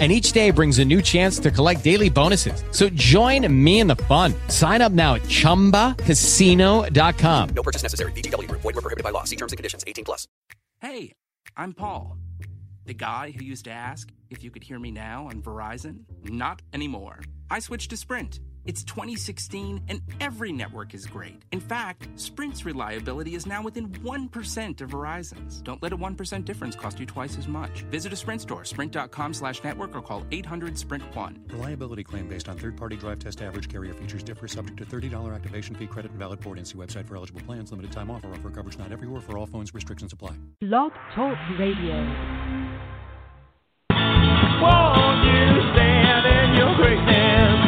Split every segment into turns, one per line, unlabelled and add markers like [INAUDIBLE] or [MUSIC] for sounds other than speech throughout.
and each day brings a new chance to collect daily bonuses. So join me in the fun. Sign up now at ChumbaCasino.com.
No purchase necessary. VGW. Void were prohibited by law. See terms and conditions. 18 plus.
Hey, I'm Paul. The guy who used to ask if you could hear me now on Verizon? Not anymore. I switched to Sprint. It's 2016 and every network is great. In fact, Sprint's reliability is now within 1% of Verizon's. Don't let a 1% difference cost you twice as much. Visit a Sprint store, sprint.com slash network or call 800-SPRINT1.
Reliability claim based on third-party drive test average carrier features differ subject to $30 activation fee credit and valid port and see website for eligible plans. Limited time offer. Offer coverage not everywhere for all phones. Restrictions apply.
Blog Talk Radio.
Won't you stand in your greatness?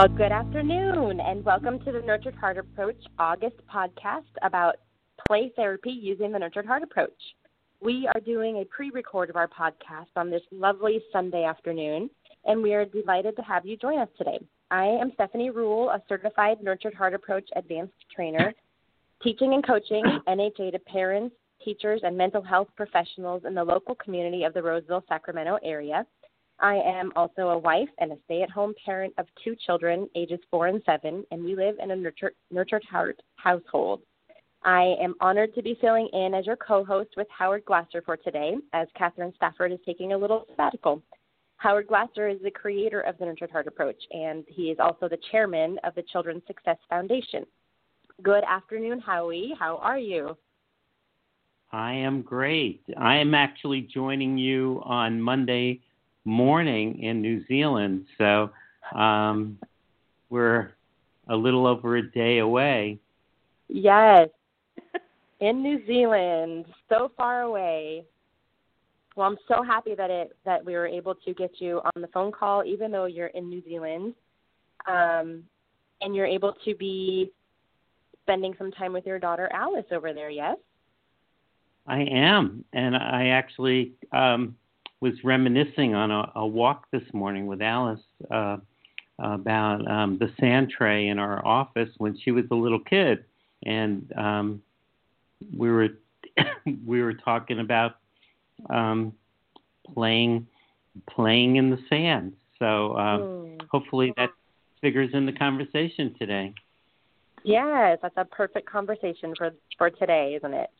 Well, good afternoon, and welcome to the Nurtured Heart Approach August podcast about play therapy using the Nurtured Heart Approach. We are doing a pre record of our podcast on this lovely Sunday afternoon, and we are delighted to have you join us today. I am Stephanie Rule, a certified Nurtured Heart Approach advanced trainer, teaching and coaching NHA to parents, teachers, and mental health professionals in the local community of the Roseville, Sacramento area. I am also a wife and a stay at home parent of two children, ages four and seven, and we live in a nurtured, nurtured heart household. I am honored to be filling in as your co host with Howard Glasser for today, as Catherine Stafford is taking a little sabbatical. Howard Glasser is the creator of the Nurtured Heart Approach, and he is also the chairman of the Children's Success Foundation. Good afternoon, Howie. How are you?
I am great. I am actually joining you on Monday morning in New Zealand. So um, we're a little over a day away.
Yes, in New Zealand, so far away. Well, I'm so happy that it that we were able to get you on the phone call, even though you're in New Zealand, um, and you're able to be spending some time with your daughter Alice over there. Yes.
I am, and I actually um, was reminiscing on a, a walk this morning with Alice uh, about um, the sand tray in our office when she was a little kid, and um, we were [COUGHS] we were talking about um, playing playing in the sand. So um,
Mm.
hopefully that figures in the conversation today.
Yes, that's a perfect conversation for for today, isn't it?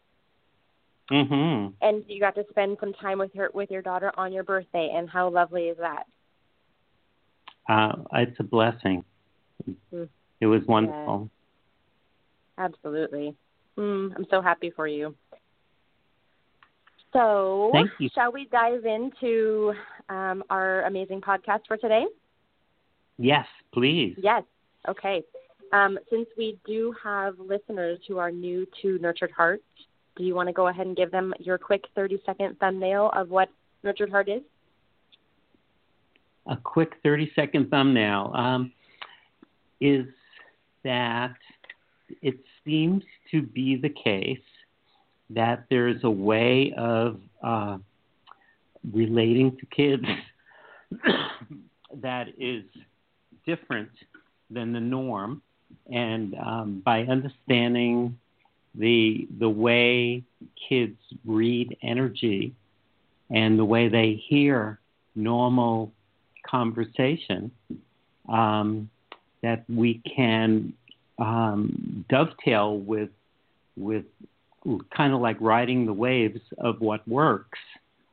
Hmm
And you got to spend some time with her with your daughter on your birthday, and how lovely is that?
Uh, it's a blessing.
Mm.
It was wonderful.
Absolutely. Mm, I'm so happy for you. So,
you.
shall we dive into um, our amazing podcast for today?
Yes, please.
Yes. Okay. Um, since we do have listeners who are new to Nurtured Heart, do you want to go ahead and give them your quick 30 second thumbnail of what Nurtured Heart is?
a quick 30 second thumbnail um, is that it seems to be the case that there's a way of uh, relating to kids [COUGHS] that is different than the norm. And um, by understanding the the way kids read energy and the way they hear normal conversation, um, that we can um, dovetail with with kind of like riding the waves of what works.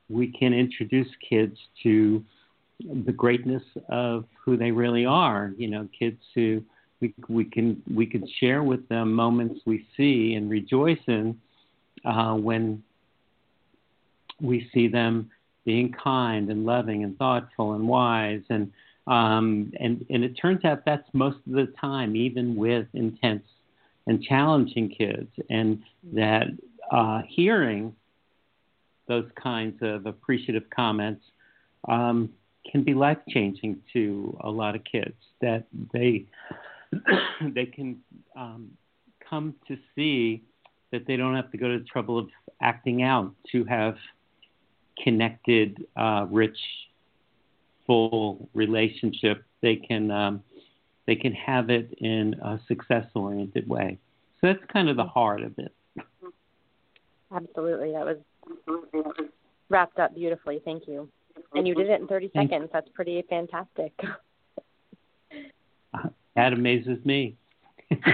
We can introduce kids to the greatness of who they really are. You know, kids who we we can we can share with them moments we see and rejoice in uh, when we see them being kind and loving and thoughtful and wise and um, and and it turns out that's most of the time, even with intense and challenging kids, and that uh, hearing those kinds of appreciative comments um, can be life changing to a lot of kids. That they [COUGHS] they can um, come to see that they don't have to go to the trouble of acting out to have connected, uh, rich, full relationship. They can um, they can have it in a success oriented way. So that's kind of the heart of it.
Absolutely. That was wrapped up beautifully. Thank you. And you did it in 30 seconds. That's pretty fantastic. [LAUGHS]
That amazes me. [LAUGHS]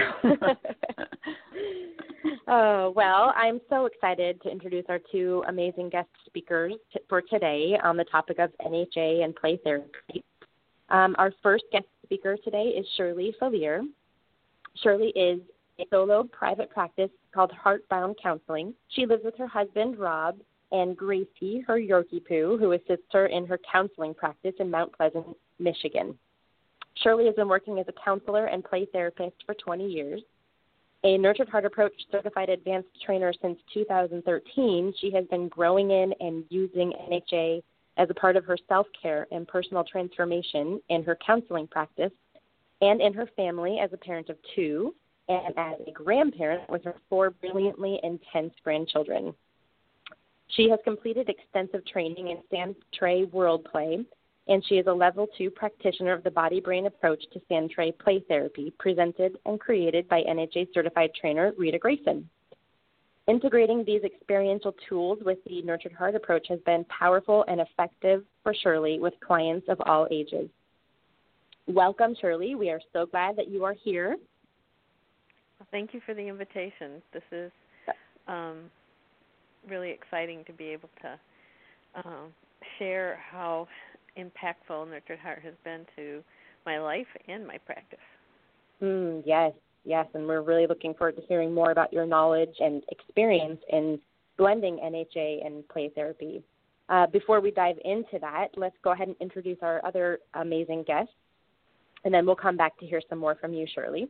oh, well, I'm so excited to introduce our two amazing guest speakers t- for today on the topic of NHA and play therapy. Um, our first guest speaker today is Shirley Faleer. Shirley is a solo private practice called Heartbound Counseling. She lives with her husband, Rob, and Gracie, her Yorkie Poo, who assists her in her counseling practice in Mount Pleasant, Michigan. Shirley has been working as a counselor and play therapist for 20 years. A Nurtured Heart Approach certified advanced trainer since 2013, she has been growing in and using NHA as a part of her self care and personal transformation in her counseling practice and in her family as a parent of two and as a grandparent with her four brilliantly intense grandchildren. She has completed extensive training in San Tray World Play, and she is a level two practitioner of the body brain approach to Sandtray play therapy, presented and created by NHA certified trainer Rita Grayson. Integrating these experiential tools with the Nurtured Heart approach has been powerful and effective for Shirley with clients of all ages. Welcome, Shirley. We are so glad that you are here.
Thank you for the invitation. This is um, really exciting to be able to um, share how impactful Nurtured Heart has been to my life and my practice.
Mm, yes, yes, and we're really looking forward to hearing more about your knowledge and experience in blending NHA and play therapy. Uh, before we dive into that, let's go ahead and introduce our other amazing guests, and then we'll come back to hear some more from you, Shirley.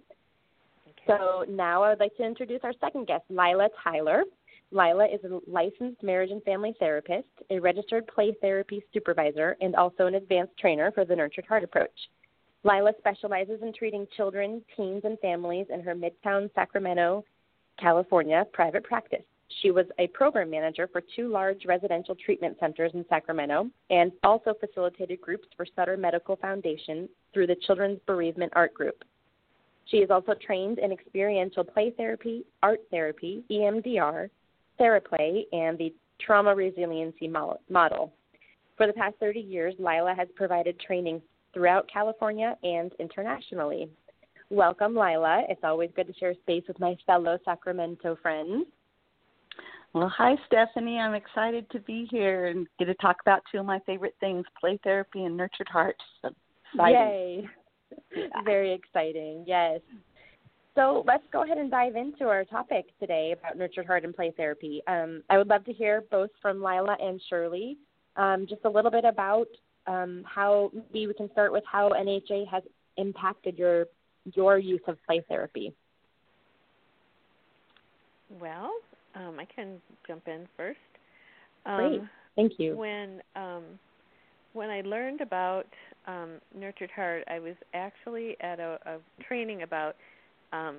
So now I would like to introduce our second guest, Lyla Tyler. Lyla is a licensed marriage and family therapist, a registered play therapy supervisor, and also an advanced trainer for the Nurtured Heart approach. Lyla specializes in treating children, teens, and families in her Midtown Sacramento, California private practice. She was a program manager for two large residential treatment centers in Sacramento and also facilitated groups for Sutter Medical Foundation through the Children's Bereavement Art Group. She is also trained in experiential play therapy, art therapy, EMDR, TheraPlay, and the trauma resiliency model. For the past 30 years, Lyla has provided training throughout California and internationally. Welcome, Lyla. It's always good to share space with my fellow Sacramento friends.
Well, hi, Stephanie. I'm excited to be here and get to talk about two of my favorite things play therapy and nurtured heart. So exciting.
Yay. Yeah. [LAUGHS] Very exciting, yes. So let's go ahead and dive into our topic today about nurtured heart and play therapy. Um, I would love to hear both from Lyla and Shirley um, just a little bit about um, how maybe we can start with how NHA has impacted your your use of play therapy.
Well, um, I can jump in first.
Great,
Um,
thank you.
when um, when I learned about um, Nurtured Heart, I was actually at a, a training about um,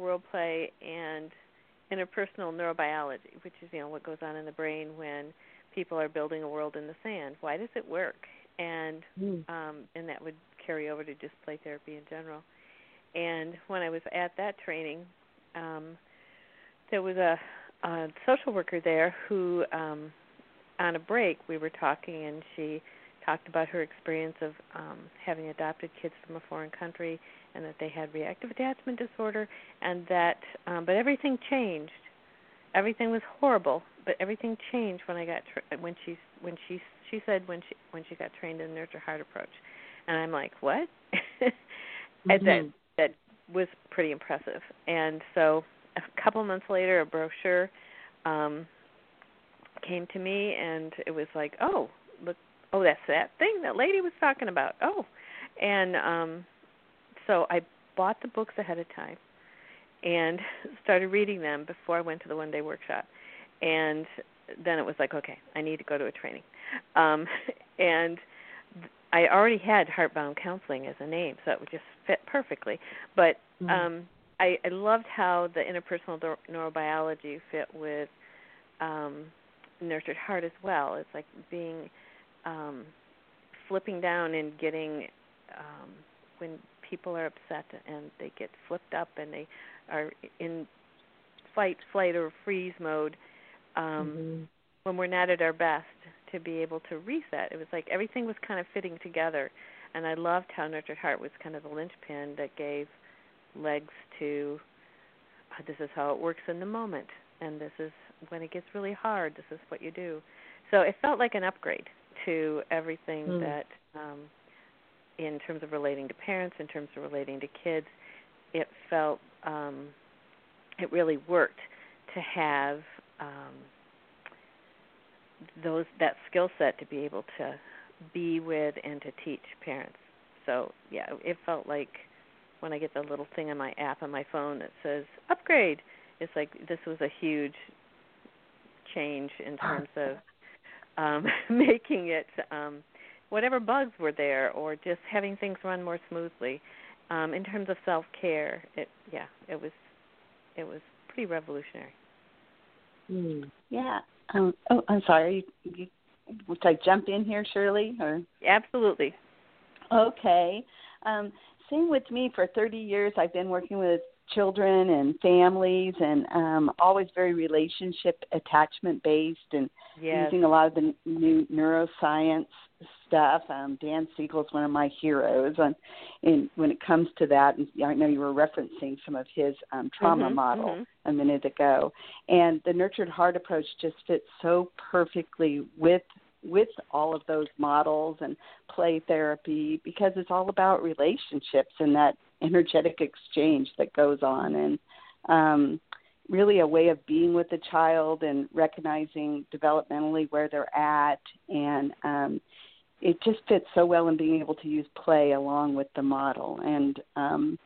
World Play and interpersonal neurobiology, which is you know what goes on in the brain when people are building a world in the sand. Why does it work? And
Mm.
um, and that would carry over to just play therapy in general. And when I was at that training, um, there was a, a social worker there who, um, on a break, we were talking, and she talked about her experience of um, having adopted kids from a foreign country, and that they had reactive attachment disorder, and that, um, but everything changed. Everything was horrible, but everything changed when I got tra- when she when she she said when she when she got trained in the nurture heart approach, and I'm like, what? [LAUGHS] and that
Mhm.
that was pretty impressive. And so a couple months later, a brochure um, came to me, and it was like, oh, look, oh, that's that thing that lady was talking about. Oh, and um, so I bought the books ahead of time and [LAUGHS] started reading them before I went to the one day workshop. And then it was like, okay, I need to go to a training. Um, [LAUGHS] and I already had Heartbound Counseling as a name, so it would just fit perfectly. But
Mhm.
um, I, I loved how the interpersonal neur- neurobiology fit with um, nurtured heart as well. It's like being um, flipping down and getting um, when people are upset and they get flipped up and they are in fight, flight, or freeze mode. Um,
mm-hmm.
When we're not at our best, to be able to reset. It was like everything was kind of fitting together, and I loved how Nurtured Heart was kind of the linchpin that gave legs to uh, this is how it works in the moment, and this is when it gets really hard. This is what you do. So it felt like an upgrade to everything
Mm.
that, um, in terms of relating to parents, in terms of relating to kids, it felt um, it really worked to have um, those that skill set to be able to be with and to teach parents. So yeah, it felt like when I get the little thing on my app on my phone that says upgrade, it's like this was a huge change in terms of um, [LAUGHS] making it um, whatever bugs were there or just having things run more smoothly. Um, in terms of self care, it yeah, it was it was pretty revolutionary.
Mm.
Yeah. Um, oh, I'm sorry. You, you, should I jump in here, Shirley? Or
Absolutely.
okay. Um, same with me. For 30 years, I've been working with children and families, and um, always very relationship attachment based, and
Yes.
using a lot of the new neuroscience stuff. Um, Dan Siegel is one of my heroes, and in, when it comes to that, and I know you were referencing some of his um, trauma
Mhm,
model
mhm.
a minute ago, and the nurtured heart approach just fits so perfectly with with all of those models and play therapy because it's all about relationships and that energetic exchange that goes on and um really a way of being with the child and recognizing developmentally where they're at and um it just fits so well in being able to use play along with the model. And um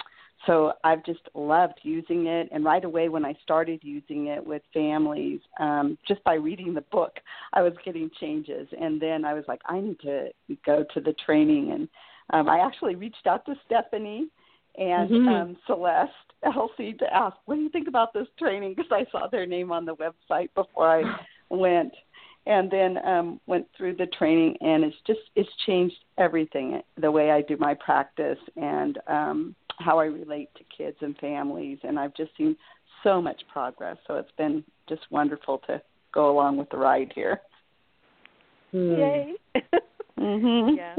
so I've just loved using it. And right away when I started using it with families um just by reading the book I was getting changes. And then I was like I need to go to the training. And um I actually reached out to Stephanie and
Mhm.
um Celeste Elsie to ask what do you think about this training? Because I saw their name on the website before I [SIGHS] went and then um went through the training and it's just it's changed everything the way I do my practice and um how I relate to kids and families and I've just seen so much progress so it's been just wonderful to go along with the ride here.
Mm.
Yay. [LAUGHS]
Mhm.
yeah.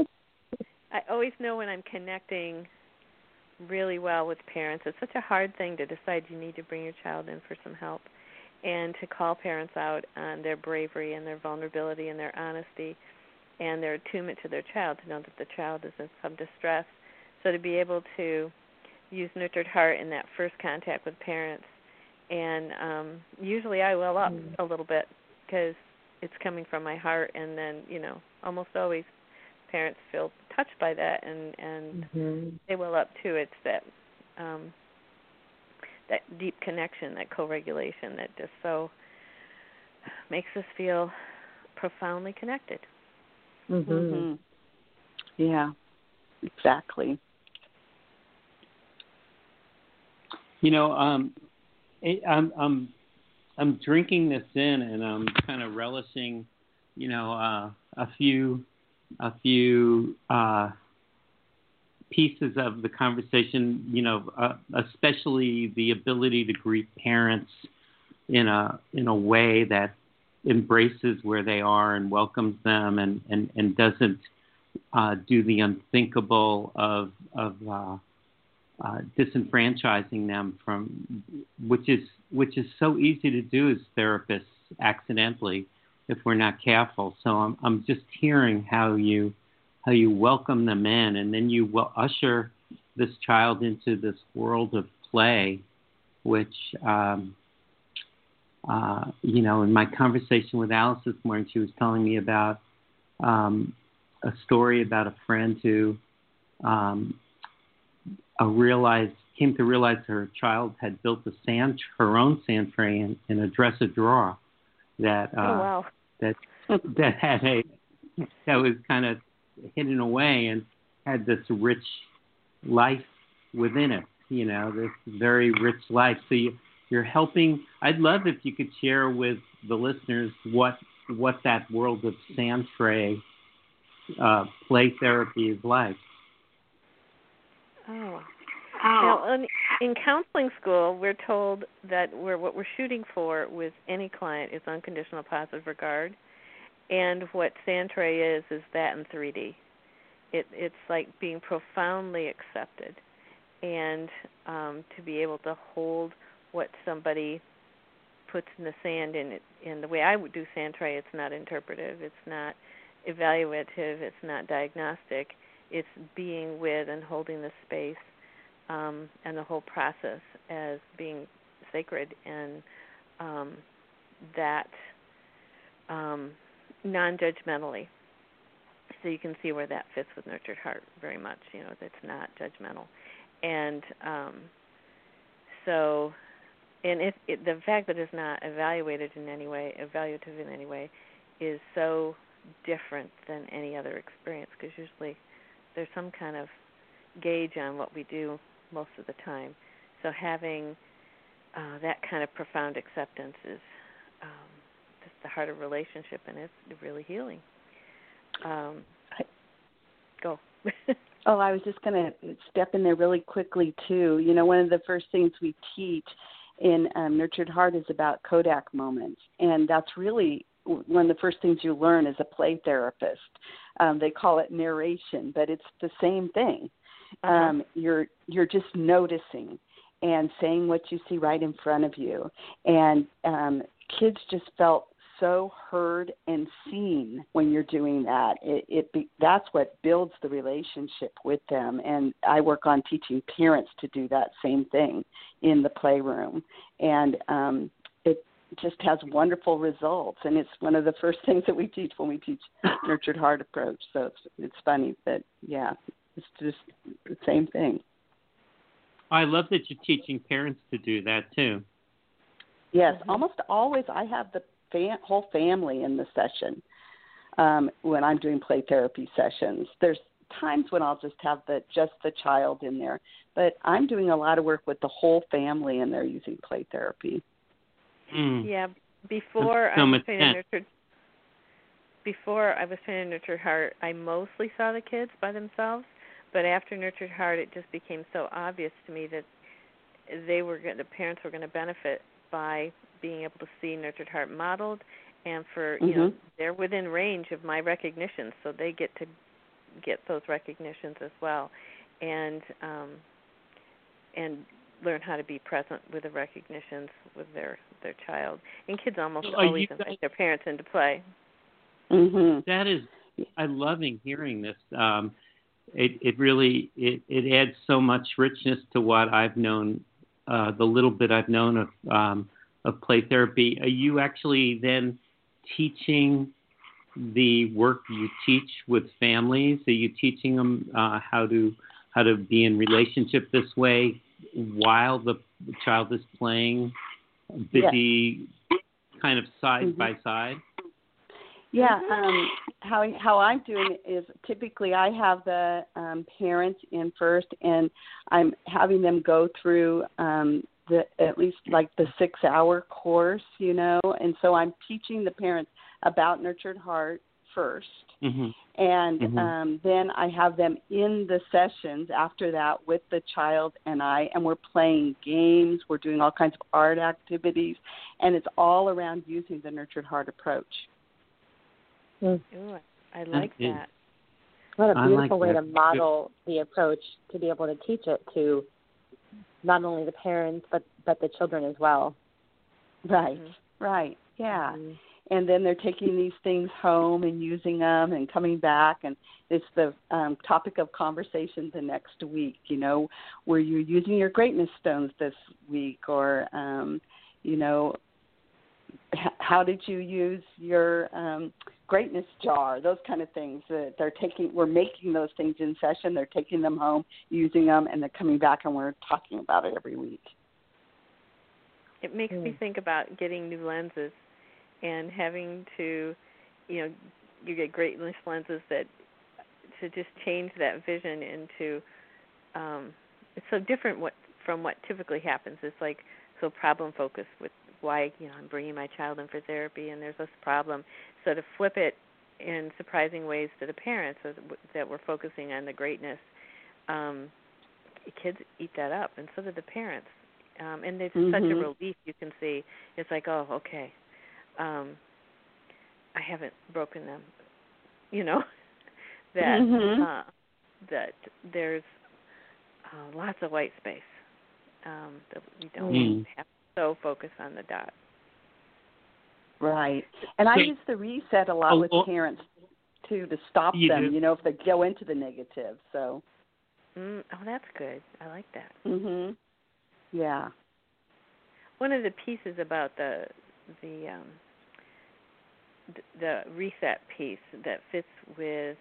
I always know when I'm connecting really well with parents. It's such a hard thing to decide you need to bring your child in for some help and to call parents out on their bravery and their vulnerability and their honesty and their attunement to their child to know that the child is in some distress. So to be able to use nurtured heart in that first contact with parents and um usually I well up
Mm.
a little bit because it's coming from my heart and then, you know, almost always parents feel touched by that and and
Mhm.
they well up too. It's that um that deep connection, that co-regulation that just so makes us feel profoundly connected.
Mhm.
Mhm. Yeah. Exactly.
You know, um, it, I'm I'm I'm drinking this in, and I'm kind of relishing, you know, uh, a few a few uh, pieces of the conversation. You know, uh, especially the ability to greet parents in a in a way that embraces where they are and welcomes them, and and and doesn't uh, do the unthinkable of of uh, uh, disenfranchising them from which is which is so easy to do as therapists accidentally if we're not careful. So I'm I'm just hearing how you how you welcome them in and then you will usher this child into this world of play, which um, uh, you know, in my conversation with Alice this morning, she was telling me about um, a story about a friend who um, uh, realized came to realize her child had built a sand her own sand tray in, in a dresser drawer that uh,
oh wow.
that [LAUGHS] that had a that was kind of hidden away and had this rich life within it, you know, this very rich life. So you, you're helping. I'd love if you could share with the listeners what what that world of Sandtray uh, play therapy is like.
Oh. Now, in, in counseling school, we're told that we're what we're shooting for with any client is unconditional positive regard, and what Sandtray is is that in 3D. It it's like being profoundly accepted, and um, to be able to hold what somebody puts in the sand in it in the way I would do Sandtray, it's not interpretive, it's not evaluative, it's not diagnostic. It's being with and holding the space um, and the whole process as being sacred and um, that um, non-judgmentally. So you can see where that fits with nurtured heart very much. You know, that's not judgmental, and um, so, and if it, the fact that it's not evaluated in any way, evaluative in any way, is so different than any other experience because usually there's some kind of gauge on what we do most of the time. So having uh, that kind of profound acceptance is um, the heart of relationship, and it's really healing. Um, go. [LAUGHS] [LAUGHS]
oh, I was just going to step in there really quickly too. You know, one of the first things we teach in um, Nurtured Heart is about Kodak moments, and that's really one of the first things you learn as a play therapist. Um, they call it narration, but it's the same thing.
Uh-huh.
Um, you're you're just noticing and saying what you see right in front of you, and um, kids just felt so heard and seen when you're doing that. It, it be, that's what builds the relationship with them. And I work on teaching parents to do that same thing in the playroom. And um, it just has wonderful results. And it's one of the first [LAUGHS] things that we teach when we teach [LAUGHS] nurtured heart approach. So it's it's funny, but yeah, it's just the same thing.
I love that you're teaching parents to do that too.
Yes, almost always I have the fam- whole family in the session um, when I'm doing play therapy sessions. There's times when I'll just have the just the child in there, but I'm doing a lot of work with the whole family and they're using play therapy.
Mm.
Yeah, before
so
I was
much
training
sense.
nurtured before I was training nurtured heart, I mostly saw the kids by themselves. But after nurtured heart, it just became so obvious to me that they were the parents were going to benefit by being able to see nurtured heart modeled, and for you know
Mhm.
they're within range of my recognitions, so they get to get those recognitions as well, and um, and learn how to be present with the recognitions with their their child. And kids almost
So
always
you
invite
guys-
their parents into play.
Mhm.
That is, I'm loving hearing this. Um, it it really it it adds so much richness to what I've known, uh, the little bit I've known of um, of play therapy. Are you actually then teaching the work you teach with families? Are you teaching them uh, how to how to be in relationship this way while the child is playing, busy, kind of side
Mhm.
by side?
Yeah, um, how how I'm doing it is typically I have the um, parents in first, and I'm having them go through um, the at least like the six hour course, you know, and so I'm teaching the parents about nurtured heart first,
Mm-hmm.
and
Mhm.
um, then I have them in the sessions after that with the child and I, and we're playing games, we're doing all kinds of art activities, and it's all around using the nurtured heart approach.
Ooh, I, I like that.
What a
I like
beautiful way
that.
to model the approach to be able to teach it to not only the parents but but the children as well.
Right,
Mhm.
right, yeah.
Mhm.
And then they're taking these things home and using them and coming back, and it's the um, topic of conversation the next week. You know, were you using your greatness stones this week, or um, you know, h- how did you use your um, greatness jar? Those kind of things. That they're taking, we're making those things in session. They're taking them home, using them, and they're coming back, and we're talking about it every week.
It makes me
Mm.
think about getting new lenses and having to, you know, you get great lenses that to just change that vision into. Um, it's so different what from what typically happens. It's like so problem focused with why you know I'm bringing my child in for therapy and there's this problem. So to flip it in surprising ways to the parents so that we're focusing on the greatness, um, kids eat that up, and so do the parents. Um, and it's
mm-hmm.
such a relief. You can see it's like, oh, okay, um, I haven't broken them. You know [LAUGHS] that
mm-hmm.
uh, that there's uh, lots of white space um, that we don't
mm.
have so focus on the dot.
Right. And I use the reset a lot
oh,
with
oh,
parents too to stop
you
them,
do?
you know, if they go into the negative. So
Mm, oh, that's good. I like that.
Mhm. Yeah.
One of the pieces about the the um the reset piece that fits with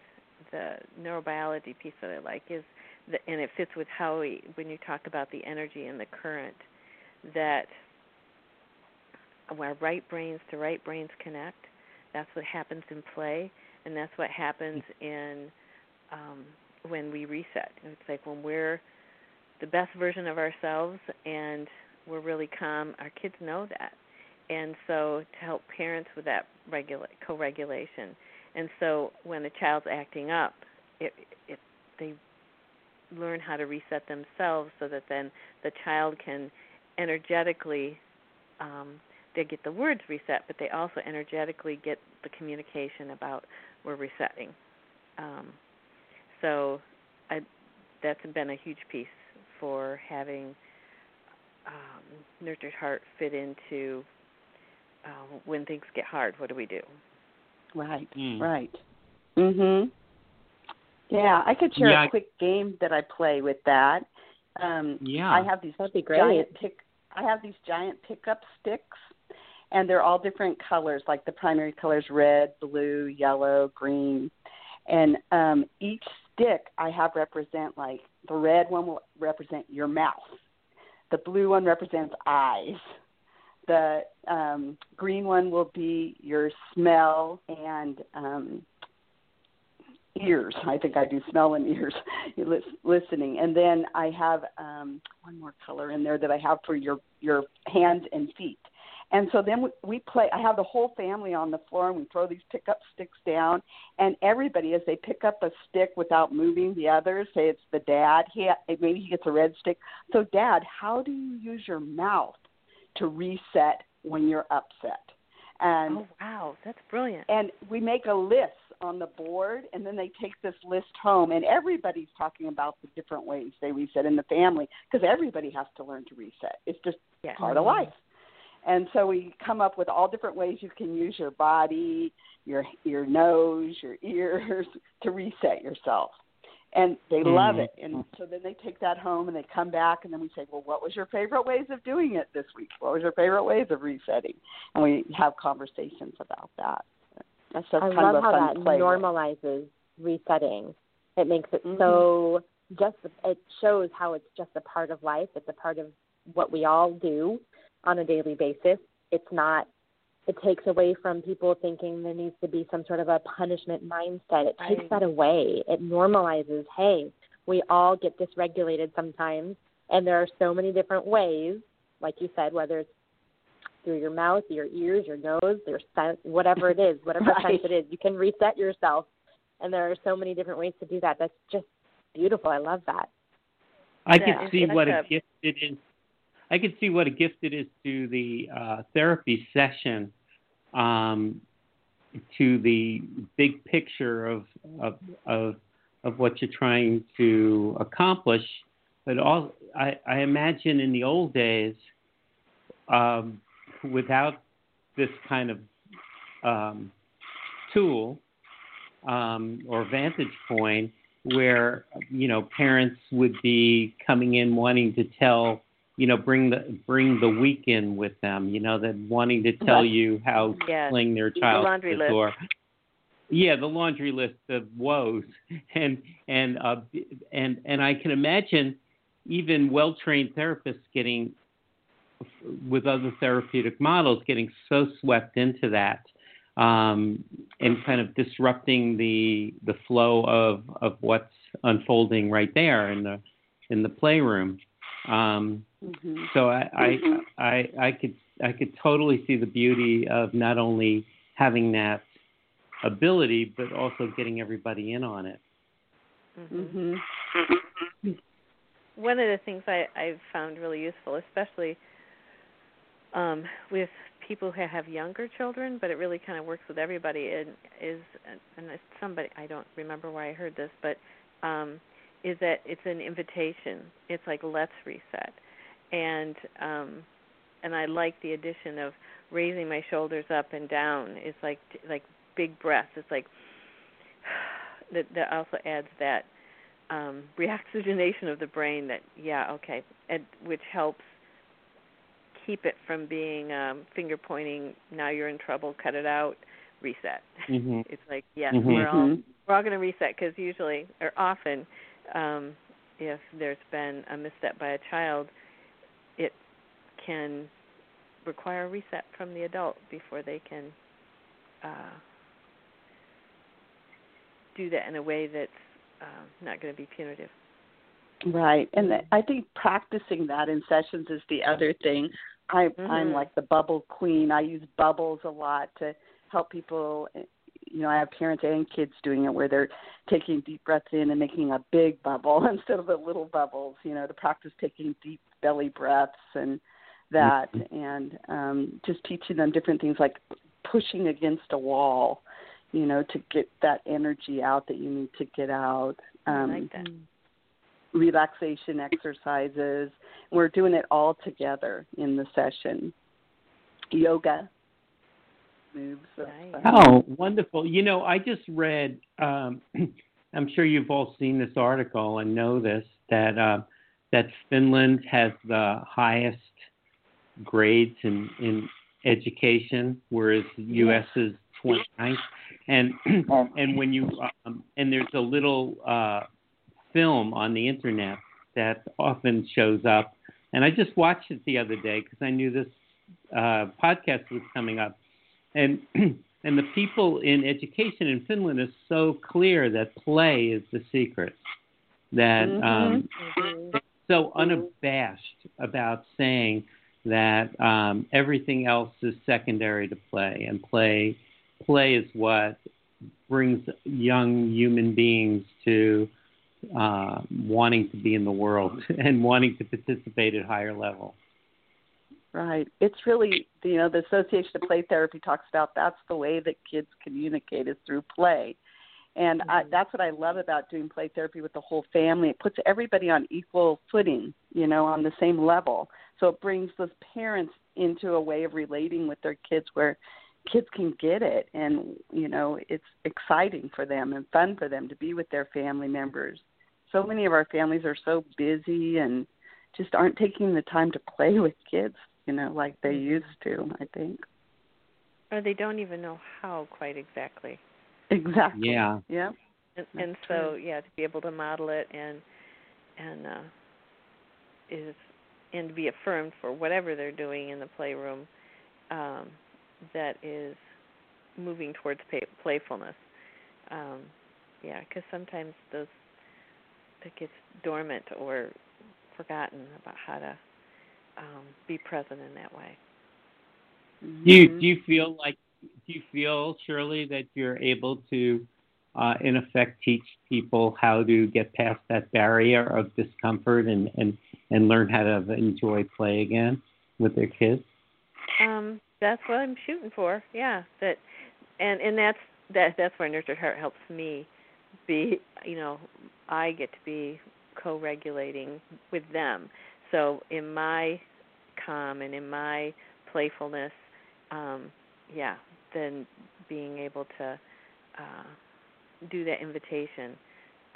the neurobiology piece that I like is the, and it fits with how we when you talk about the energy and the current that where right brains to right brains connect. That's what happens in play and that's what happens in um when we reset. It's like when we're the best version of ourselves and we're really calm our kids know that. And so to help parents with that regula- co-regulation. And so when a child's acting up it, it they learn how to reset themselves so that then the child can energetically um, they get the words reset, but they also energetically get the communication about we're resetting. Um, so I, that's been a huge piece for having um, nurtured heart fit into uh, when things get hard. What do we do?
Right.
Mm.
Right. Mhm. Yeah, I could share
Yeah.
a quick game that I play with that. Um,
Yeah.
I have these
That'd be great.
giant pick. I have these giant pickup sticks, and they're all different colors. Like the primary colors: red, blue, yellow, green, and um, each stick I have represent like the red one will represent your mouth, the blue one represents eyes, the um, green one will be your smell and um, ears. I think I do smell and ears, [LAUGHS] lis- listening. And then I have um, one more color in there that I have for your your hands and feet. And so then we, we play. I have the whole family on the floor, and we throw these pickup sticks down. And everybody, as they pick up a stick without moving the others, say it's the dad. He maybe he gets a red stick. So, Dad, how do you use your mouth to reset when you're upset? And
oh wow, that's brilliant.
and we make a list on the board and then they take this list home and everybody's talking about the different ways they reset in the family because everybody has to learn to reset it's just
Yes.
part of life and so we come up with all different ways you can use your body your your nose your ears [LAUGHS] to reset yourself. And they love it. And so then they take that home and they come back and then we say well what was your favorite ways of doing it this week? What was your favorite ways of resetting? And we have conversations about that. That's just
I
kind
love
of a
how
fun
that
play
normalizes resetting. It makes it
Mhm.
so just it shows how it's just a part of life. It's a part of what we all do on a daily basis. It's not it takes away from people thinking there needs to be some sort of a punishment mindset. It takes
Right.
that away. It normalizes, hey, we all get dysregulated sometimes and there are so many different ways, like you said, whether it's through your mouth, your ears, your nose, your sense, whatever it is, whatever [LAUGHS]
Right.
sense it is, you can reset yourself. And there are so many different ways to do that. That's just beautiful. I love that.
I
Yeah,
can see what a
a-
gift it is. I can see what a gift it is to the uh, therapy session, um, to the big picture of, of of of what you're trying to accomplish. But all I, I imagine in the old days, um, without this kind of um, tool um, or vantage point, where you know parents would be coming in wanting to tell you know bring the bring the week in with them you know that wanting to tell you how
Yes.
sling their
The
child the
list.
door yeah the laundry list of woes [LAUGHS] and and uh and and i can imagine even well trained therapists getting with other therapeutic models getting so swept into that um, and kind of disrupting the the flow of of what's unfolding right there in the in the playroom. Um,
Mhm.
so I, I I I could I could totally see the beauty of not only having that ability, but also getting everybody in on it.
Mm-hmm.
one of the things I, I've found really useful, especially um, with people who have younger children, but it really kind of works with everybody, and is and it's somebody I don't remember where I heard this, but um, is that it's an invitation. It's like let's reset, and um, and I like the addition of raising my shoulders up and down. It's like like big breaths. It's like [SIGHS] that that also adds that um, [LAUGHS] reoxygenation of the brain that yeah okay and which helps keep it from being um, finger pointing now you're in trouble cut it out reset
Mhm. [LAUGHS]
it's like yes
Mhm.
we're all
Mhm.
we're all going to reset because usually or often um, if there's been a misstep by a child can require a reset from the adult before they can uh, do that in a way that's um, not going to be punitive.
Right, and I think practicing that in sessions is the other thing. I, I'm
Mhm.
like the bubble queen. I use bubbles a lot to help people. You know, I have parents and kids doing it where they're taking deep breaths in and making a big bubble [LAUGHS] instead of the little bubbles. You know, to practice taking deep belly breaths and that, and um, just teaching them different things like pushing against a wall. You know, to get that energy out that you need to get out.
I
Um,
like that.
relaxation exercises. We're doing it all together in the session. Yoga moves.
Nice.
Oh, wonderful! You know, I just read. Um, [CLEARS THROAT] I'm sure you've all seen this article and know this that uh, that Finland has the highest grades in in education, whereas the U.S. is 29th. And [CLEARS THROAT] and when you um, and there's a little uh, film on the internet that often shows up, and I just watched it the other day because I knew this uh, podcast was coming up, and [CLEARS THROAT] and the people in education in Finland is so clear that play is the secret, that um,
Mhm.
so unabashed about saying that um, everything else is secondary to play, and play play is what brings young human beings to uh, wanting to be in the world [LAUGHS] and wanting to participate at higher level.
Right. It's really, you know, the Association of Play Therapy talks about that's the way that kids communicate is through play. And I, that's what I love about doing play therapy with the whole family. It puts everybody on equal footing, you know, on the same level. So it brings those parents into a way of relating with their kids where kids can get it and you know it's exciting for them and fun for them to be with their family members. So many of our families are so busy and just aren't taking the time to play with kids you know like they used to i think.
Or they don't even know how quite exactly.
exactly.
Yeah.
yeah
And, and so yeah, to be able to model it and and uh, is and to be affirmed for whatever they're doing in the playroom um, that is moving towards pay, playfulness. Um, yeah, because sometimes those that gets dormant or forgotten about how to um, be present in that way.
Do you
Mhm.
do you feel like do you feel Shirley that you're able to uh, in effect teach people how to get past that barrier of discomfort and, and, and learn how to enjoy play again with their kids?
Um, that's what I'm shooting for. Yeah, that, and and that's that. That's where Nurtured Heart helps me be. You know, I get to be co-regulating with them. So in my calm and in my playfulness, um, yeah, then being able to uh, do that invitation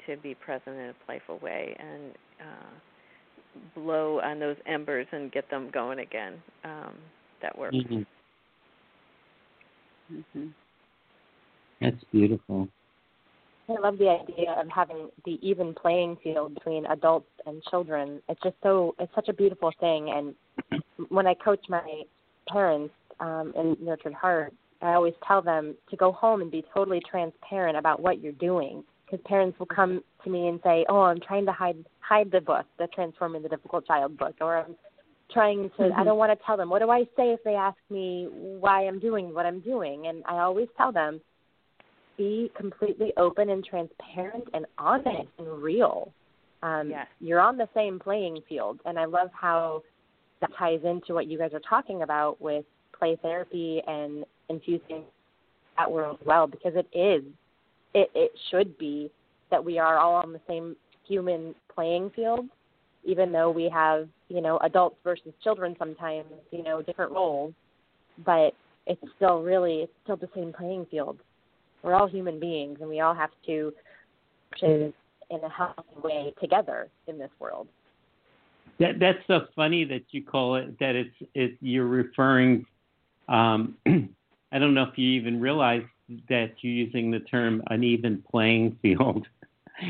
to be present in a playful way and uh, blow on those embers and get them going again. Um, that works.
Mm-hmm.
Mhm.
That's beautiful.
I love the idea of having the even playing field between adults and children. It's just so it's such a beautiful thing. And when I coach my parents um, in Nurtured Heart, I always tell them to go home and be totally transparent about what you're doing. Because parents will come to me and say, "Oh, I'm trying to hide hide the book, the Transforming the Difficult Child book, or I'm trying to.
Mm-hmm.
I don't want to tell them. What do I say if they ask me why I'm doing what I'm doing? And I always tell them, be completely open and transparent and honest and real. Um,
Yes.
You're on the same playing field, and I love how that ties into what you guys are talking about with play therapy and infusing that world well, because it is, it it should be that we are all on the same human playing field, even though we have you know adults versus children sometimes, you know different roles, but it's still really it's still the same playing field. We're all human beings, and we all have to in a healthy way together in this world.
That that's so funny that you call it that it's it you're referring. Um, [CLEARS THROAT] I don't know if you even realize that you're using the term uneven playing field. [LAUGHS]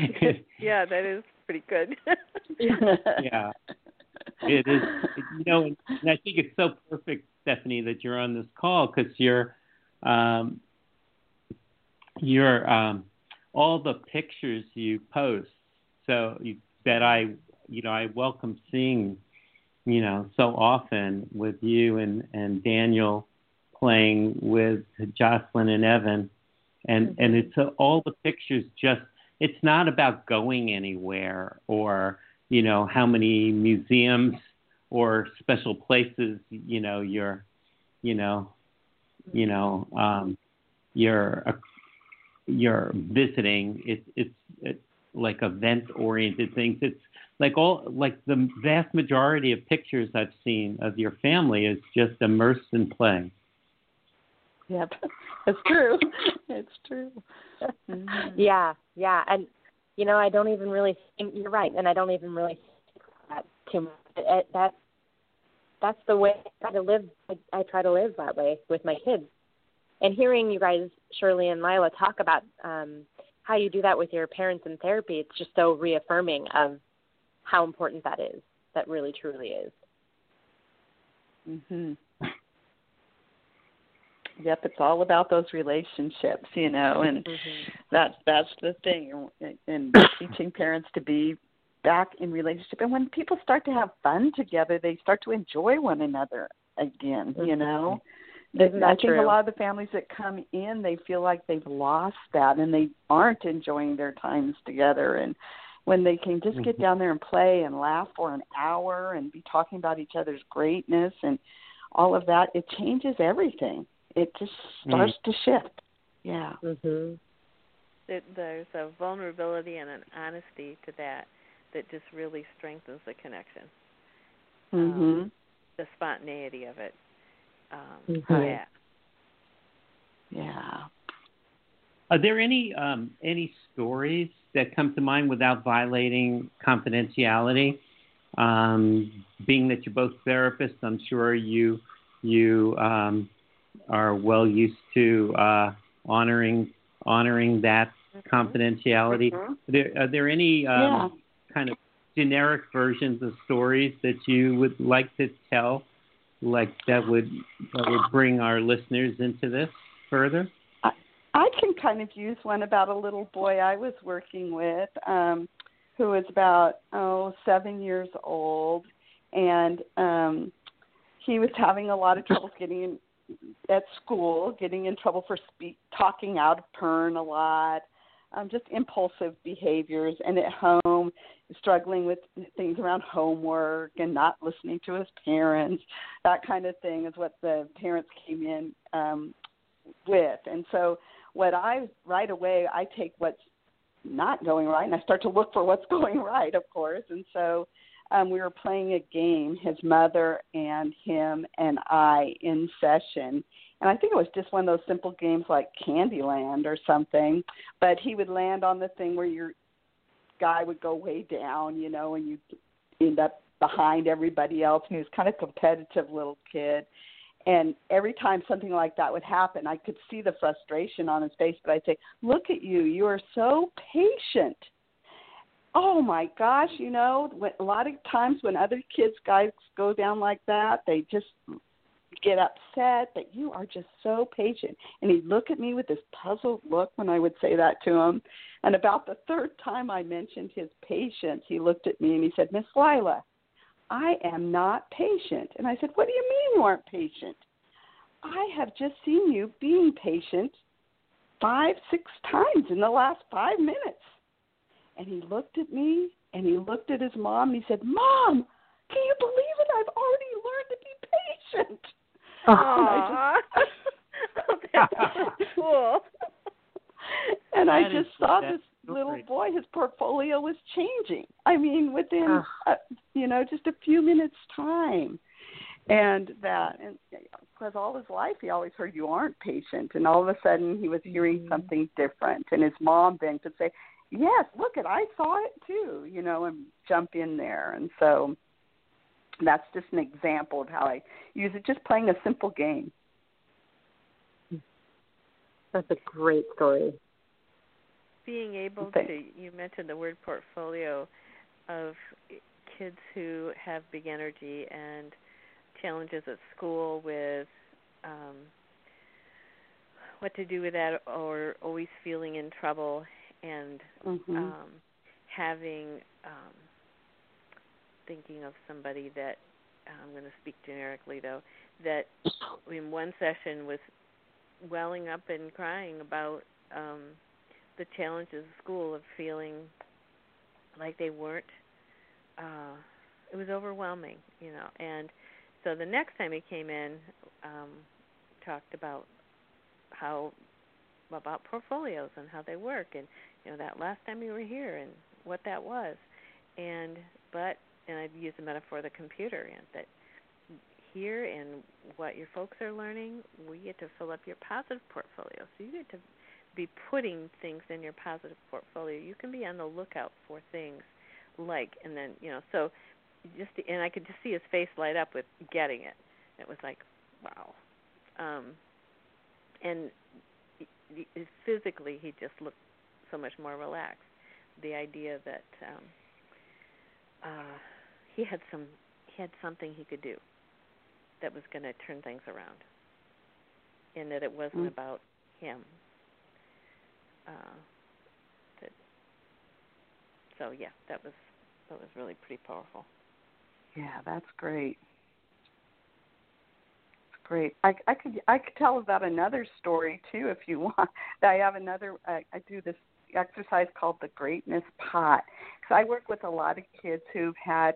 yeah, that is pretty good. [LAUGHS]
yeah, it is. You know, and I think it's so perfect, Stephanie, that you're on this call because you're, um, you're um, all the pictures you post. So you, that I, you know, I welcome seeing, you know, so often with you and and Daniel playing with Jocelyn and Evan, and and it's uh, all the pictures just. It's not about going anywhere or you know how many museums or special places you know you're you know you know um you're uh, you're visiting. It's it's it's like event oriented things. It's like all like the vast majority of pictures i've seen of your family is just immersed in play
Yep, [LAUGHS] [LAUGHS] it's true. It's true. Mhm.
Yeah, yeah, and you know, I don't even really. Think, you're right, and I don't even really think that too much. It, that that's the way I try to live. I, I try to live that way with my kids. And hearing you guys, Shirley and Lyla, talk about um, how you do that with your parents in therapy, it's just so reaffirming of how important that is. That really, truly is.
Mhm. Yep, it's all about those relationships, you know, and
Mm-hmm.
that's that's the thing, and, and [COUGHS] teaching parents to be back in relationship. And when people start to have fun together, they start to enjoy one another again. You know,
Isn't
I
that
think a lot of the families that come in, they feel like they've lost that, and they aren't enjoying their times together. And when they can just get down there and play and laugh for an hour and be talking about each other's greatness and all of that, it changes everything. It just starts to shift. Yeah.
Mhm.
It, there's a vulnerability and an honesty to that that just really strengthens the connection.
Mhm.
The spontaneity of it. Um,
Mhm.
Yeah.
Yeah.
Are there any um, any stories that come to mind without violating confidentiality? Um, being that you're both therapists, I'm sure you you um, are well used to uh, honoring honoring that confidentiality. Are, there, are there any um, kind of generic versions of stories that you would like to tell, like that would that would bring our listeners into this further?
I can kind of use one about a little boy I was working with, um, who was about oh seven years old, and um, he was having a lot of trouble getting in at school, getting in trouble for speak talking out of turn a lot, um, just impulsive behaviors, and at home struggling with things around homework and not listening to his parents. That kind of thing is what the parents came in um, with, and so what I right away I take what's not going right and I start to look for what's [LAUGHS] going right, of course. And so um, we were playing a game, his mother and him and I in session. And I think it was just one of those simple games like Candyland or something. But he would land on the thing where your guy would go way down, you know, and you end up behind everybody else. And he was kind of a competitive little kid. And every time something like that would happen, I could see the frustration on his face, but I'd say, Look at you, you are so patient. Oh my gosh, you know, when, a lot of times when other kids, guys go down like that, they just get upset, but you are just so patient. And he'd look at me with this puzzled look when I would say that to him. And about the third time I mentioned his patience, he looked at me and he said, Miss Lyla, I am not patient. And I said, What do you mean you aren't patient? I have just seen you being patient five, six times in the last five minutes. And he looked at me and he looked at his mom and he said, Mom, can you believe it? I've already learned to be patient. [LAUGHS]
Aww. oh, [LAUGHS] [LAUGHS] that's so cool.
and I just
is
saw this
best
little
story.
boy, his portfolio was changing. I mean, within, uh, you know, just a few minutes' time. And that, and because all his life he always heard you aren't patient, and all of a sudden he was hearing
Mm-hmm.
something different, and his mom then could say, "Yes, look at, I saw it too," you know, and jump in there, and so that's just an example of how I use it, just playing a simple game.
That's a great story.
Being able
Thank-
to, you mentioned the word portfolio of kids who have big energy and challenges at school with um, what to do with that or always feeling in trouble and
Mm-hmm.
um, having um, thinking of somebody that I'm going to speak generically though that in one session was welling up and crying about um, the challenges of school of feeling like they weren't. Uh, it was overwhelming, you know. And so the next time he came in, um, talked about how about portfolios and how they work and you know that last time you were here and what that was. And but and I've used the metaphor of the computer and that here and what your folks are learning we get to fill up your positive portfolio. So you get to be putting things in your positive portfolio. You can be on the lookout for things like and then you know so just and I could just see his face light up with getting it. It was like wow. Um and physically he just looked so much more relaxed. The idea that um uh he had some he had something he could do that was going to turn things around. And that it wasn't
Mm.
about him. Uh that so yeah, that was that was really pretty powerful.
Yeah, that's great. Great. I, I could I could tell about another story too if you [LAUGHS] want. I have another. I, I do this exercise called the Greatness Pot. Because I work with a lot of kids who've had,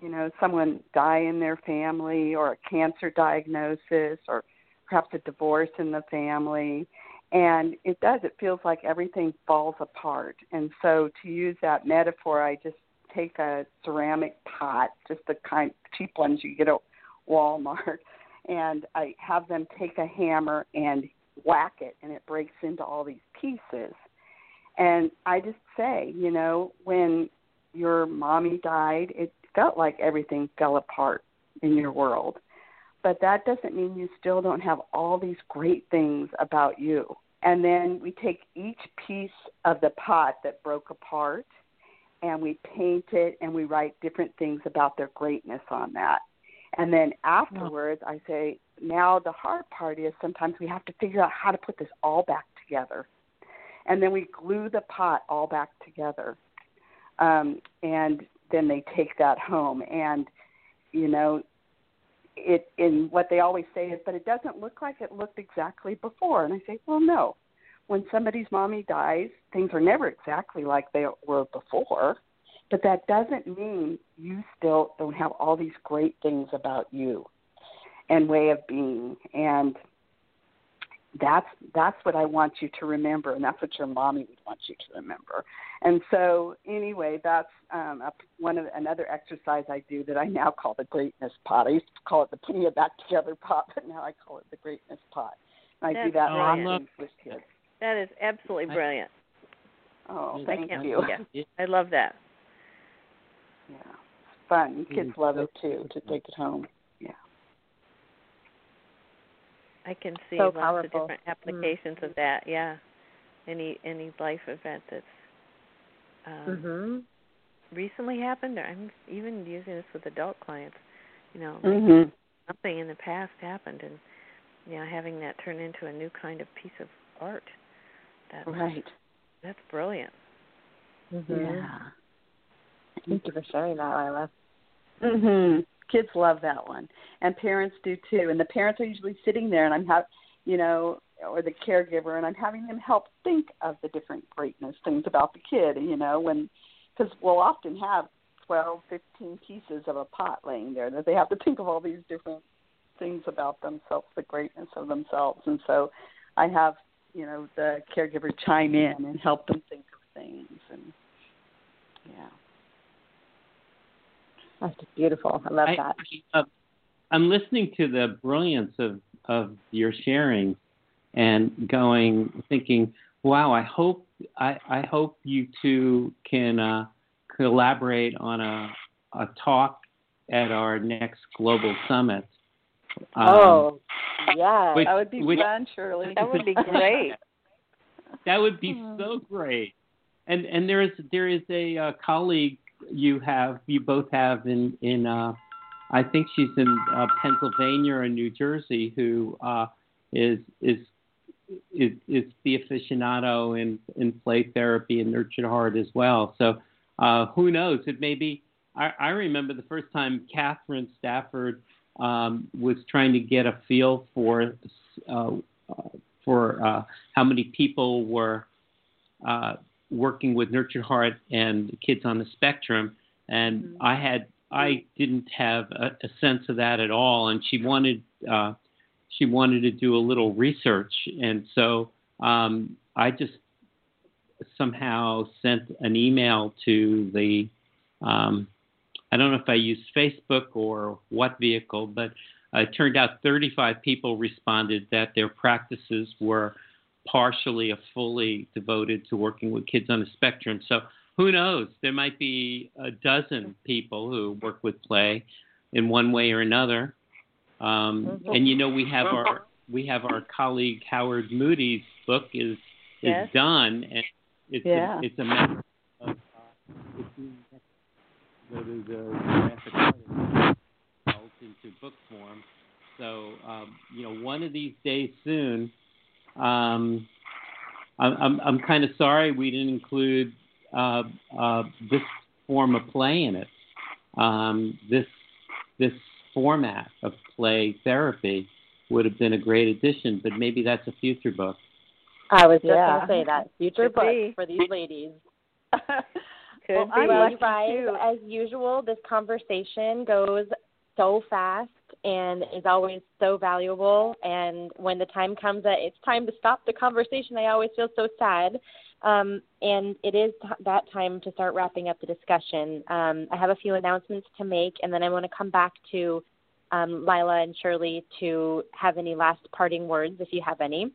you know, someone die in their family or a cancer diagnosis or perhaps a divorce in the family. And it does. It feels like everything falls apart. And so, to use that metaphor, I just take a ceramic pot, just the kind cheap ones you get at Walmart, [LAUGHS] and I have them take a hammer and whack it, and it breaks into all these pieces. And I just say, you know, when your mommy died, it felt like everything fell apart in your world. But that doesn't mean you still don't have all these great things about you. And then we take each piece of the pot that broke apart and we paint it and we write different things about their greatness on that. And then afterwards, I say, now the hard part is sometimes we have to figure out how to put this all back together. And then we glue the pot all back together. Um, and then they take that home. And, you know, it in what they always say is, but it doesn't look like it looked exactly before. And I say, well, no. When somebody's mommy dies, things are never exactly like they were before. But that doesn't mean you still don't have all these great things about you and way of being. And that's that's what I want you to remember, and that's what your mommy would want you to remember. And so, anyway, that's um, a, one of another exercise I do that I now call the greatness pot. I used to call it the putting it back together pot, [LAUGHS] but now I call it the greatness pot. And I do
That's
that
brilliant.
with kids.
That is absolutely
I-
brilliant.
Oh,
I
thank
can't
you.
yeah. I love that.
Yeah, it's fun. Kids love it too to take it home. Yeah.
I can see
So
lots
powerful.
of different applications of that. Yeah, any any life event that's um,
Mhm.
recently happened. Or I'm even using this with adult clients. You know, like
Mhm.
something in the past happened, and you know, having that turn into a new kind of piece of art. That's,
Right.
That's brilliant.
Mm-hmm.
Yeah.
Thank you for sharing that, Lyla.
Mhm. Kids love that one, and parents do too. And the parents are usually sitting there, and I'm have, you know, or the caregiver, and I'm having them help think of the different greatness things about the kid. You know, when because we'll often have twelve, fifteen pieces of a pot laying there that they have to think of all these different things about themselves, the greatness of themselves, and so I have you know the caregiver chime in and help them think of things, and yeah.
That's just beautiful. I love
I,
that.
uh, I'm listening to the brilliance of of your sharing, and going thinking, wow, I hope I, I hope you two can uh, collaborate on a a talk at our next global summit. Um,
oh,
yeah,
which-
that would be
which-
fun, Shirley.
That would be [LAUGHS] great.
That would be so great. And and there is there is a uh, colleague you have you both have in in uh, I think she's in uh, Pennsylvania or New Jersey who uh, is is is is the aficionado in in play therapy and nurtured heart as well. So uh, who knows? It may be. I, I remember the first time Catherine Stafford um, was trying to get a feel for uh, for uh, how many people were uh, working with Nurtured Heart and kids on the spectrum, and I had I didn't have a, a sense of that at all, and she wanted uh, she wanted to do a little research, and so um, I just somehow sent an email to the um, I don't know if I used Facebook or what vehicle, but it turned out 35 people responded that their practices were partially or fully devoted to working with kids on the spectrum. So who knows? There might be a dozen people who work with play in one way or another. Um, and you know, we have our we have our colleague Howard Moody's book is is
Yes.
done, and it's
Yeah.
a, it's a matter of uh, go to the graphic artist into book form. So um, you know, one of these days soon. Um, I'm I'm, I'm kind of sorry we didn't include uh, uh, this form of play in it. Um, this this format of play therapy would have been a great addition, but maybe that's a future book.
I was just
Yeah.
going to say that future
Could
book
be.
for these ladies. [LAUGHS]
Well,
be.
I'm
well, you guys,
too.
as usual, this conversation goes so fast and is always so valuable. And when the time comes that it's time to stop the conversation, I always feel so sad. Um, and it is that time to start wrapping up the discussion. Um, I have a few announcements to make, and then I want to come back to um, Lyla and Shirley to have any last parting words, if you have any.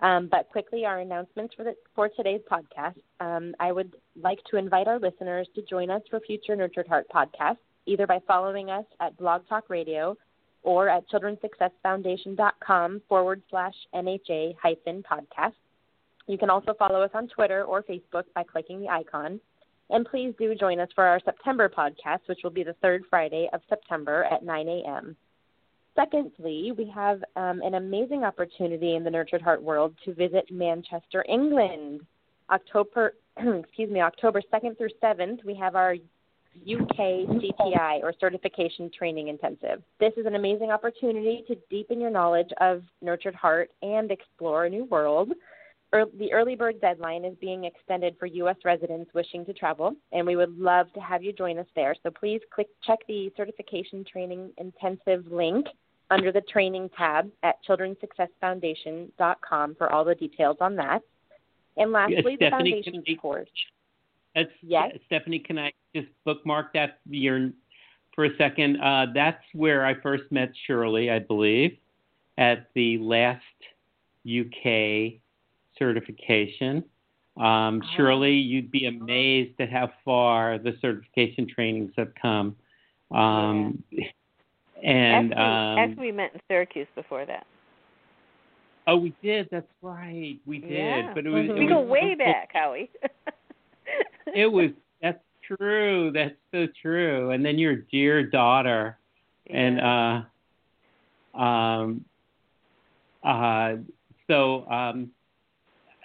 Um, but quickly, our announcements for the, for today's podcast. Um, I would like to invite our listeners to join us for future Nurtured Heart podcasts, either by following us at Blog Talk Radio or at childrensuccessfoundation.com forward slash NHA hyphen podcast. You can also follow us on Twitter or Facebook by clicking the icon. And please do join us for our September podcast, which will be the third Friday of September at 9 a.m. Secondly, we have um, an amazing opportunity in the Nurtured Heart world to visit Manchester, England. October, [CLEARS THROAT] excuse me, October 2nd through 7th, we have our UK mm-hmm. CTI or Certification Training Intensive. This is an amazing opportunity to deepen your knowledge of Nurtured Heart and explore a new world. The early bird deadline is being extended for U.S. residents wishing to travel, and we would love to have you join us there. So please click check the Certification Training Intensive link under the training tab at childrensuccessfoundation.com for all the details on that. And lastly, the
Stephanie,
foundation
can
course.
That's,
Yes.
Stephanie, can I just bookmark that your, for a second? Uh, that's where I first met Shirley, I believe, at the last UK certification. Um,
Oh.
Shirley, you'd be amazed at how far the certification trainings have come. Um, And
actually,
um,
actually, we met in Syracuse before that.
oh, we did. That's right, we did.
Yeah.
But it was,
Mhm.
it
we go
was-
way back, Howie. [LAUGHS]
it was that's true that's so true and then your dear daughter and uh um, uh, so um,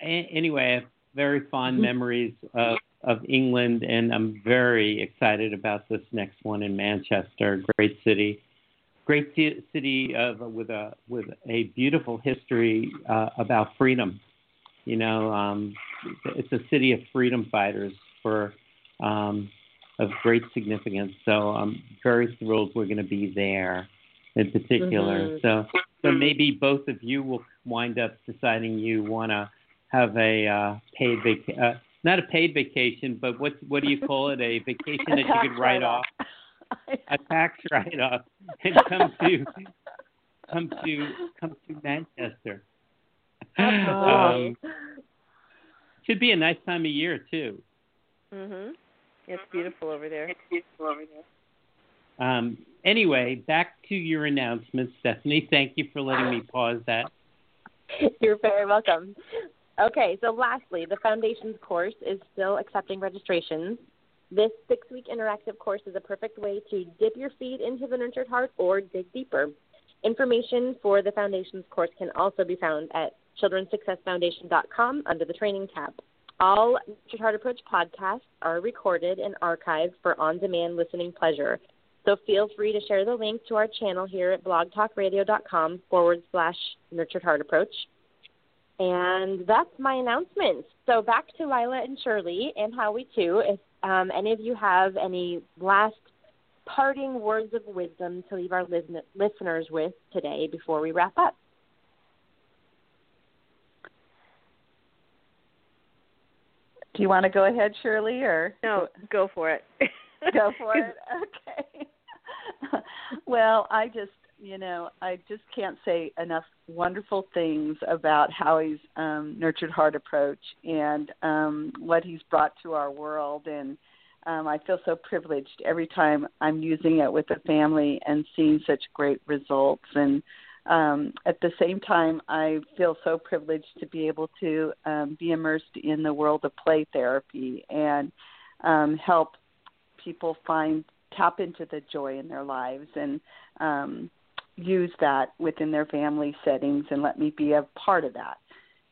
a- anyway, very fond
Mm-hmm.
memories of, of England, and I'm very excited about this next one in Manchester. Great city, great ci- city of with a with a beautiful history uh, about freedom. You know, um, it's a city of freedom fighters for um, of great significance. So I'm very thrilled we're going to be there in particular.
Mhm.
So so maybe both of you will wind up deciding you want to have a uh, paid vac- uh, not a paid vacation, but what what do you call it? A vacation [LAUGHS] that you could write off, [LAUGHS] a tax write off, and come to come to come to Manchester. Um, should be a nice time of year too.
Mhm. It's beautiful over there.
Um, anyway, back to your announcement, Stephanie. Thank you for letting me pause that. [LAUGHS]
You're very welcome. Okay, so lastly, the Foundations course is still accepting registrations. This six week interactive course is a perfect way to dip your feet into the nurtured heart or dig deeper. Information for the Foundations course can also be found at childrensuccessfoundation.com under the training tab. All Nurtured Heart Approach podcasts are recorded and archived for on demand listening pleasure. So feel free to share the link to our channel here at blogtalkradio.com forward slash Nurtured Heart Approach. And that's my announcement. So back to Lyla and Shirley and Howie too. If um, any of you have any last parting words of wisdom to leave our listen- listeners with today before we wrap up.
Do you want to go ahead, Shirley, or
No, go for it. [LAUGHS] [LAUGHS]
go for it? Okay. [LAUGHS] well, I just, you know, I just can't say enough wonderful things about Howie's um, nurtured heart approach and um, what he's brought to our world. And um, I feel so privileged every time I'm using it with a family and seeing such great results. And um, at the same time, I feel so privileged to be able to um, be immersed in the world of play therapy and um, help people find tap into the joy in their lives and um, use that within their family settings and let me be a part of that.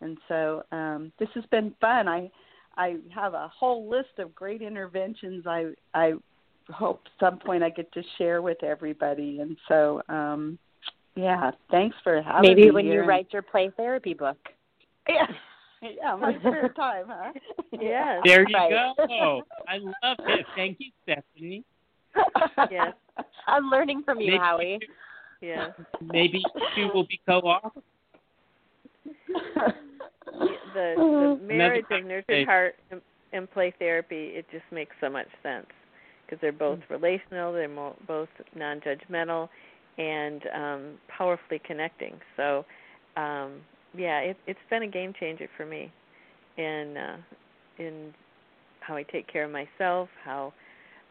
And so um, this has been fun. I I have a whole list of great interventions. I I hope some point I get to share with everybody. And so um, yeah, thanks for having
Maybe
me
when
here
you write your play therapy book. [LAUGHS]
Yeah. Yeah, my spare time, huh? [LAUGHS]
Yeah.
There you
Right.
go. I love it. Thank you, Stephanie. [LAUGHS]
Yes.
I'm learning from you,
Maybe-
Howie.
Yes.
Maybe you two will be co-authors.
The the uh, marriage
thing
of
to
nurtured heart and, and play therapy it just makes so much sense because they're both mm. relational, they're mo- both non-judgmental, and um, powerfully connecting. So, um, yeah, it, it's been a game changer for me in uh, in how I take care of myself, how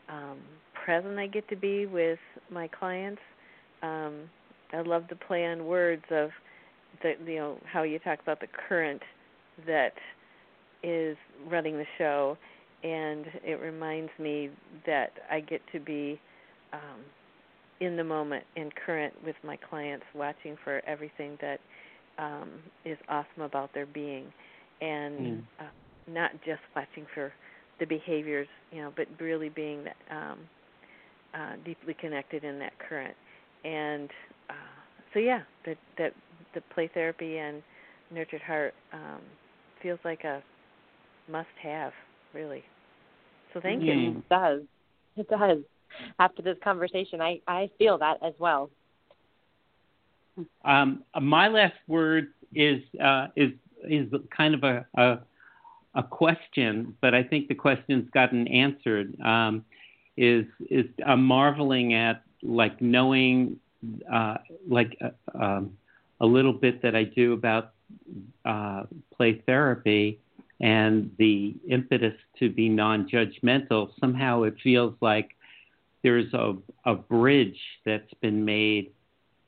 um, present I get to be with my clients. Um, I love the play on words of the you know how you talk about the current that is running the show, and it reminds me that I get to be um, in the moment and current with my clients, watching for everything that um, is awesome about their being, and
Mm.
uh, not just watching for the behaviors, you know, but really being um, uh, deeply connected in that current. And uh, so, yeah, that that the play therapy and nurtured heart um, feels like a must-have, really. So, thank you.
Mm.
It does. It does. After this conversation, I, I feel that as well.
Um, my last word is uh, is is kind of a, a a question, but I think the question's gotten answered. Um, is is I'm marveling at like knowing uh, like uh, um, a little bit that I do about uh, play therapy and the impetus to be non-judgmental. Somehow it feels like there's a a bridge that's been made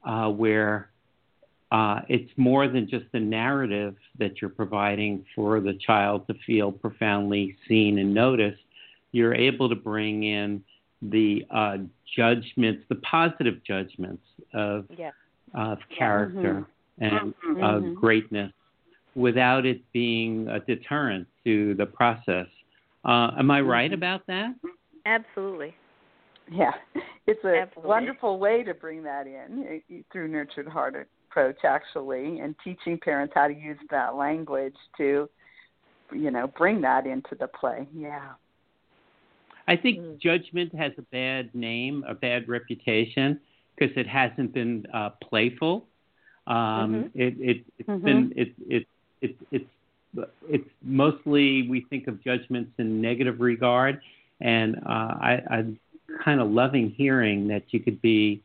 uh, where uh, it's more than just the narrative that you're providing for the child to feel profoundly seen and noticed. You're able to bring in the uh, judgments, the positive judgments of
Yeah.
of character and
Mhm.
of greatness without it being a deterrent to the process. Uh, am I right about that?
Absolutely.
Yeah, it's a
Absolutely.
wonderful way to bring that in uh, through nurtured heart approach, actually, and teaching parents how to use that language to, you know, bring that into the play. Yeah.
I think judgment has a bad name, a bad reputation, because it hasn't been uh, playful. Um, It it it's
Mhm.
been it it it it's it's mostly we think of judgments in negative regard, and uh, I, I'm kind of loving hearing that you could be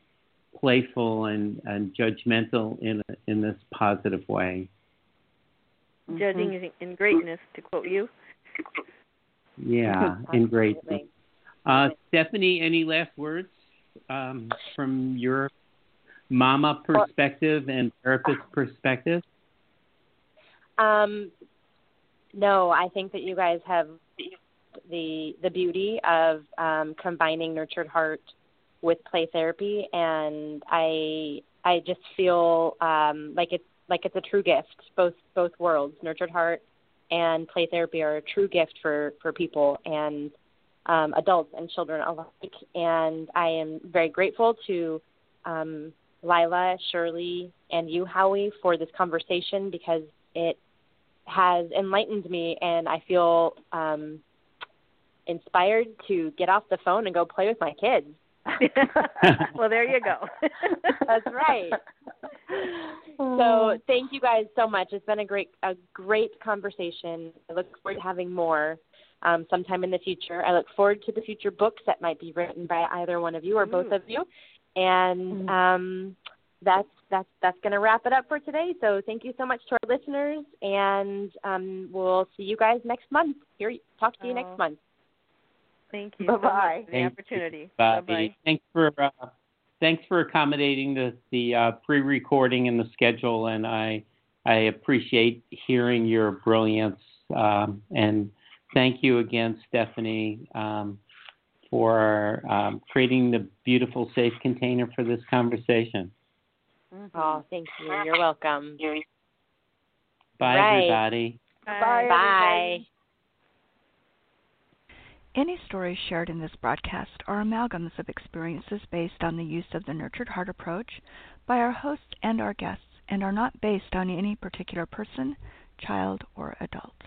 playful and, and judgmental in a, in this positive way.
Judging is in greatness, to quote you.
Yeah, [LAUGHS] in
greatness.
Uh, Stephanie, any last words um, from your mama perspective and therapist perspective?
Um, no, I think that you guys have the the beauty of um, combining nurtured heart with play therapy, and I I just feel um, like it's like it's a true gift. Both both worlds, nurtured heart and play therapy, are a true gift for for people and um, adults and children alike. And I am very grateful to um, Lyla, Shirley, and you, Howie, for this conversation because it has enlightened me, and I feel um, inspired to get off the phone and go play with my kids. [LAUGHS]
well, there you go.
That's right. So thank you guys so much. It's been a great a great conversation. I look forward to having more um, sometime in the future. I look forward to the future books that might be written by either one of you or both
Ooh.
of you. And um, that's that's that's going to wrap it up for today. So thank you so much to our listeners, and um, we'll see you guys next month. Here, talk to you
Oh.
next month.
Thank you
Bye-bye.
much for the
Thank you,
opportunity.
Bobby.
Bye-bye.
Thanks for uh, thanks for accommodating the the uh, pre-recording and the schedule, and I I appreciate hearing your brilliance. Um, and thank you again, Stephanie, um, for um, creating the beautiful safe container for this conversation.
Oh, thank you. You're welcome.
Bye,
Right.
everybody.
Bye.
Bye.
Any stories shared in this broadcast are amalgams of experiences based on the use of the Nurtured Heart approach by our hosts and our guests and are not based on any particular person, child, or adult.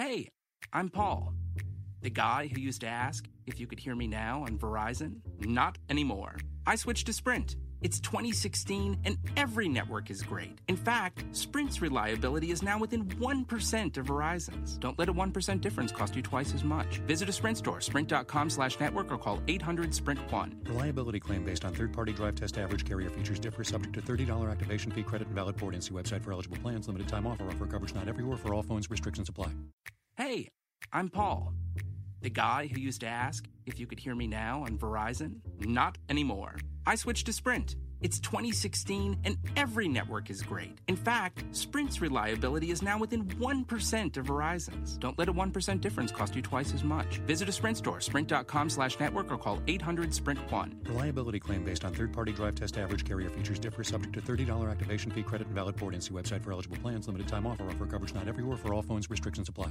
Hey, I'm Paul, the guy who used to ask if you could hear me now on Verizon. Not anymore. I switched to Sprint. It's 2016 and every network is great. In fact, Sprint's reliability is now within 1% of Verizon's. Don't let a 1% difference cost you twice as much. Visit a Sprint store, sprint.com slash network or call 800-SPRINT1.
Reliability claim based on third-party drive test average carrier features differ subject to $30 activation fee credit and valid port and see website for eligible plans. Limited time offer. Offer coverage not everywhere for all phones. Restrictions apply.
Hey, I'm Paul, the guy who used to ask if you could hear me now on Verizon. Not anymore. I switched to Sprint. It's 2016 and every network is great. In fact, Sprint's reliability is now within 1% of Verizon's. Don't let a 1% difference cost you twice as much. Visit a Sprint store, sprint.com slash network or call 800-SPRINT1.
Reliability claim based on third-party drive test average carrier features differ subject to $30 activation fee credit and valid port see website for eligible plans. Limited time offer. Offer coverage not everywhere for all phones. Restrictions apply.